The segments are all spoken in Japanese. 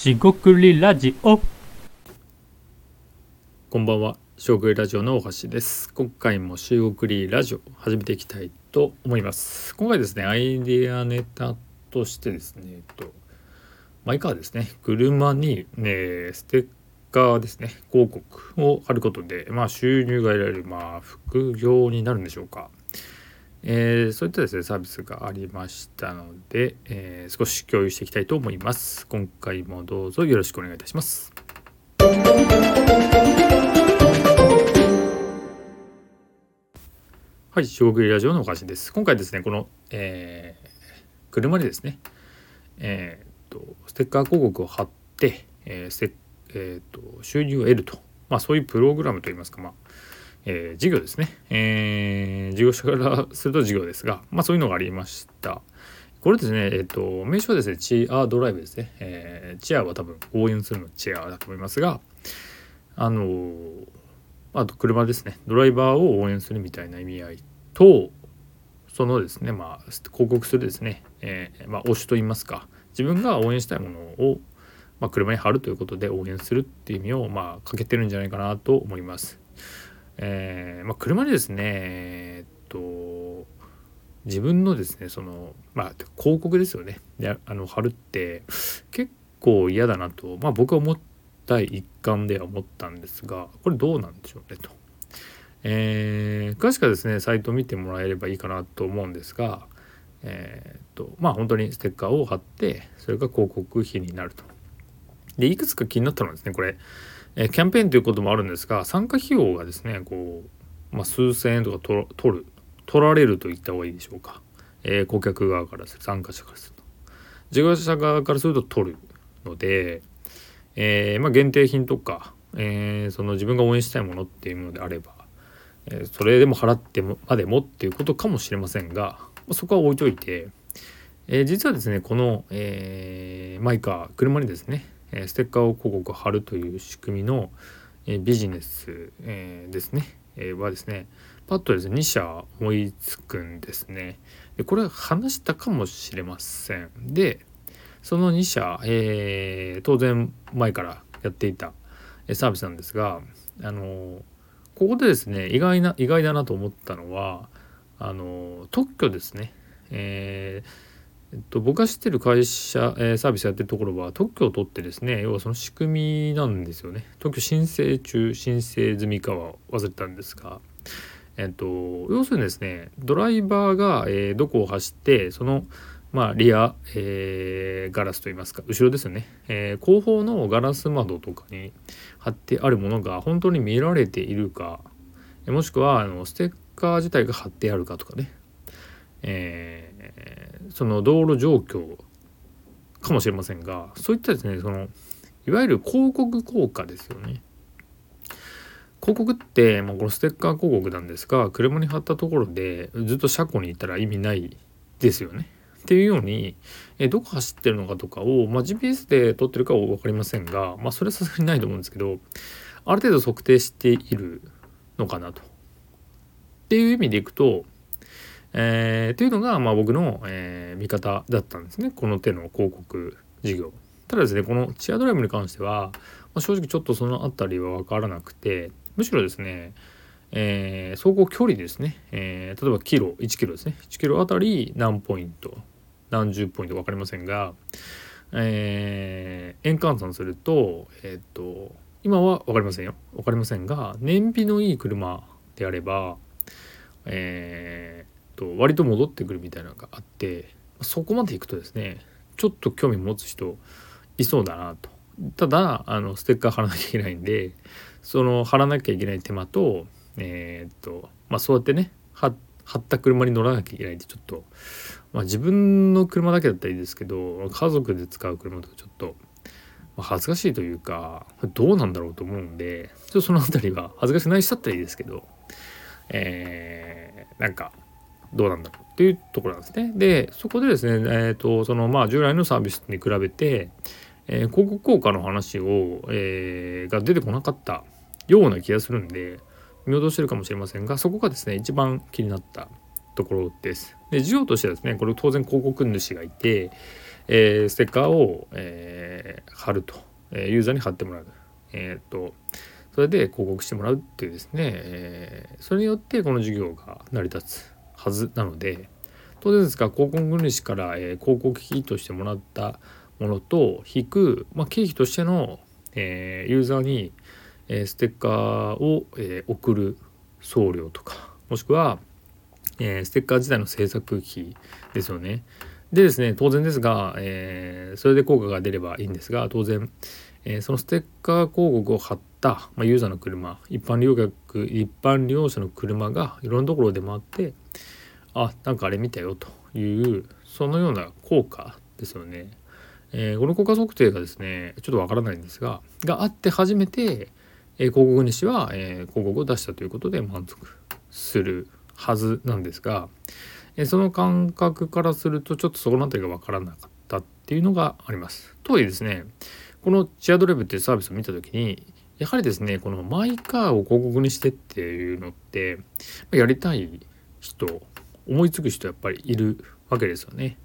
しごくりラジオこんばんは、しごくりラジオの大橋です。今回もしごくりラジオ始めていきたいと思います。今回ですね、アイディアネタとしてですね、えっと、マイカーですね、車に、ね、ステッカーですね、広告を貼ることで、まあ収入が得られる、まあ副業になるんでしょうか。えーそういったですねサービスがありましたので、えー少し共有していきたいと思います。今回もどうぞよろしくお願いいたします。はい、小国ラジオのおかしです。今回ですね、この、えー車にですね、えーとステッカー広告を貼って、えーステえーと収入を得ると、まあ、そういうプログラムといいますか、まあえー事業ですね、えー事業者からすると事業ですが、まあ、そういうのがありました。これですね、えっ、と、名称はですね、チアドライブですね。えーチアは多分応援するのチアだと思いますが、あのーあと車ですね、ドライバーを応援するみたいな意味合いと、そのですね、まあ、広告するですね、えーまあ、推しと言いますか、自分が応援したいものを、まあ、車に貼るということで応援するっていう意味を、まあ、かけてるんじゃないかなと思います。えーまあ、車にですね、えーっと、自分のですね、その、まあ、広告ですよね。であの貼るって結構嫌だなと、まあ、僕は思った一環では思ったんですが、これどうなんでしょうねと。えー詳しくはですねサイトを見てもらえればいいかなと思うんですがえっとまあ本当にステッカーを貼ってそれが広告費になると。でいくつか気になったのはですねこれ、えキャンペーンということもあるんですが参加費用がですねこう、まあ、数千円とか取る取られると言った方がいいでしょうか、えー顧客側からする参加者からすると。事業者側からすると取るので、えーまあ、限定品とか、えーその自分が応援したいものっていうものであればえそれでも払ってもまでもっていうことかもしれませんがまそこは置いといて、え実はですねこの、えーマイカー車にですねえステッカーを広告貼るという仕組みの、えビジネス、えですね、えはですねパッとですね2社思いつくんですね。でこれは話したかもしれません。でその2社、えー当然前からやっていたサービスなんですがあのここでですね意外な意外だなと思ったのはあの特許ですね、えーえっと、僕が知ってる会社、えーサービスやってるところは特許を取ってですね要はその仕組みなんですよね。特許申請中申請済みかは忘れたんですがえっと要するにですねドライバーが、えーどこを走ってそのまあ、リア、えーガラスといいますか後ろですよね、えー後方のガラス窓とかに貼ってあるものが本当に見られているかもしくはあのステッカー自体が貼ってあるかとかね、えーその道路状況かもしれませんがそういったですねそのいわゆる広告効果ですよね。広告って、まあ、このステッカー広告なんですが車に貼ったところでずっと車庫にいたら意味ないですよね。っていうように、えどこ走ってるのかとかを、まあ、GPS で撮ってるかは分かりませんが、まあ、それはさすがにないと思うんですけどある程度測定しているのかなと。っていう意味でいくと、えー、というのが、まあ、僕の、えー見方だったんですね。この手の広告事業。ただですねこのチアドライブに関しては、まあ、正直ちょっとその辺りは分からなくてむしろですねえー走行距離ですね、えー例えばキロ1キロですね。1キロあたり何ポイント何十ポイント分かりませんが、えー円換算するとえーと今は分かりませんよ。分かりませんが燃費のいい車であればえーと割と戻ってくるみたいなのがあってそこまでいくとですねちょっと興味持つ人いそうだなと。ただあのステッカー貼らなきゃいけないんでその貼らなきゃいけない手間とえーっとまあそうやってね貼った車に乗らなきゃいけないってちょっと、まあ、自分の車だけだったらいいですけど家族で使う車とかちょっと、恥ずかしいというかどうなんだろうと思うんでちょっとその辺りは恥ずかしくない人だったらいいですけどえーなんかどうなんだろうっていうところなんですね。でそこでですね、えー、とそのまあ従来のサービスに比べて、えー広告効果の話を、えーが出てこなかったような気がするんで見落としてるかもしれませんがそこがですね一番気になったところです。で事業としてはですねこれ当然広告主がいて、えー、ステッカーを、えー、貼ると、えユーザーに貼ってもらう。えーと、それで広告してもらうっていうですね、えそれによってこの事業が成り立つはずなので当然ですが広告主から、え広告費としてもらったものと引く、まあ、経費としての、えユーザーに、えステッカーを、え送る送料とかもしくは、えー、ステッカー自体の制作費ですよね。でですね当然ですが、えー、それで効果が出ればいいんですが当然、えー、そのステッカー広告を貼った、まあ、ユーザーの車一般利用客一般利用者の車がいろんなところで回ってあなんかあれ見たよというそのような効果ですよね。えー、この効果測定がですねちょっとわからないんですががあって初めて、えー、広告主は、えー、広告を出したということで満足するはずなんですが、えその感覚からするとちょっとそこの辺りが分からなかったっていうのがあります。とはいえですねこのチアドライブっていうサービスを見た時にやはりですねこのマイカーを広告にしてっていうのってやりたい人思いつく人やっぱりいるわけですよね。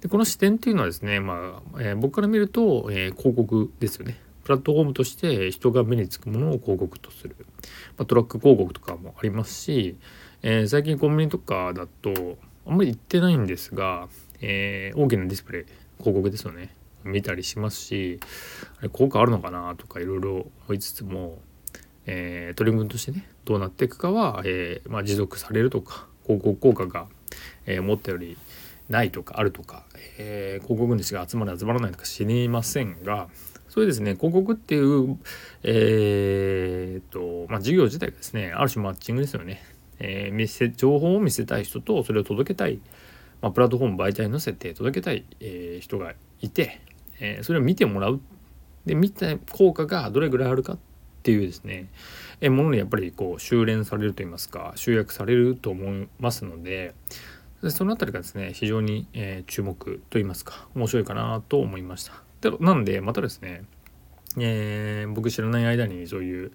でこの視点っていうのはですね、まあえー、僕から見ると、えー、広告ですよね。プラットフォームとして人が目につくものを広告とする、まあ、トラック広告とかもありますし、えー、最近コンビニとかだとあんまり行ってないんですが、え、大きなディスプレイ広告ですよね見たりしますしあれ効果あるのかなとかいろいろ思いつつも、え、取り組みとしてねどうなっていくかは、えまあ、持続されるとか広告効果が、えー、思ったよりないとかあるとか、えー、広告主が集まる集まらないとか知りませんがそれですね広告っていうえー、っとまあ事業自体がですねある種マッチングですよね、えー、見せ情報を見せたい人とそれを届けたい、まあ、プラットフォーム媒体に載せて届けたい、えー、人がいて、えー、それを見てもらう。で見た効果がどれぐらいあるかっっていうですねえものにやっぱりこう修練されると言いますか集約されると思いますのでその辺りがですね非常に、えー、注目と言いますか面白いかなと思いました。でなんでまたですね、えー、僕知らない間にそういう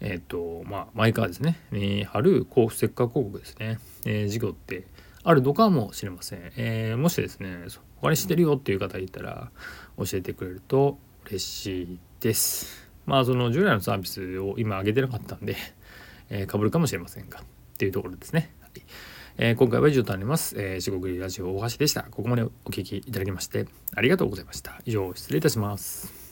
えっ、ー、とまあマイカーですねに貼るこうステッカー広告ですね、えー、事業ってあるのかもしれません、えー、もしですね他にしてるよっていう方いたら教えてくれると嬉しいですまあその従来のサービスを今上げてなかったんで、えー、被るかもしれませんがっていうところですね、はいえー、今回は以上となります。えー、四国ラジオ大橋でした。ここまでお聴きいただきましてありがとうございました。以上、失礼いたします。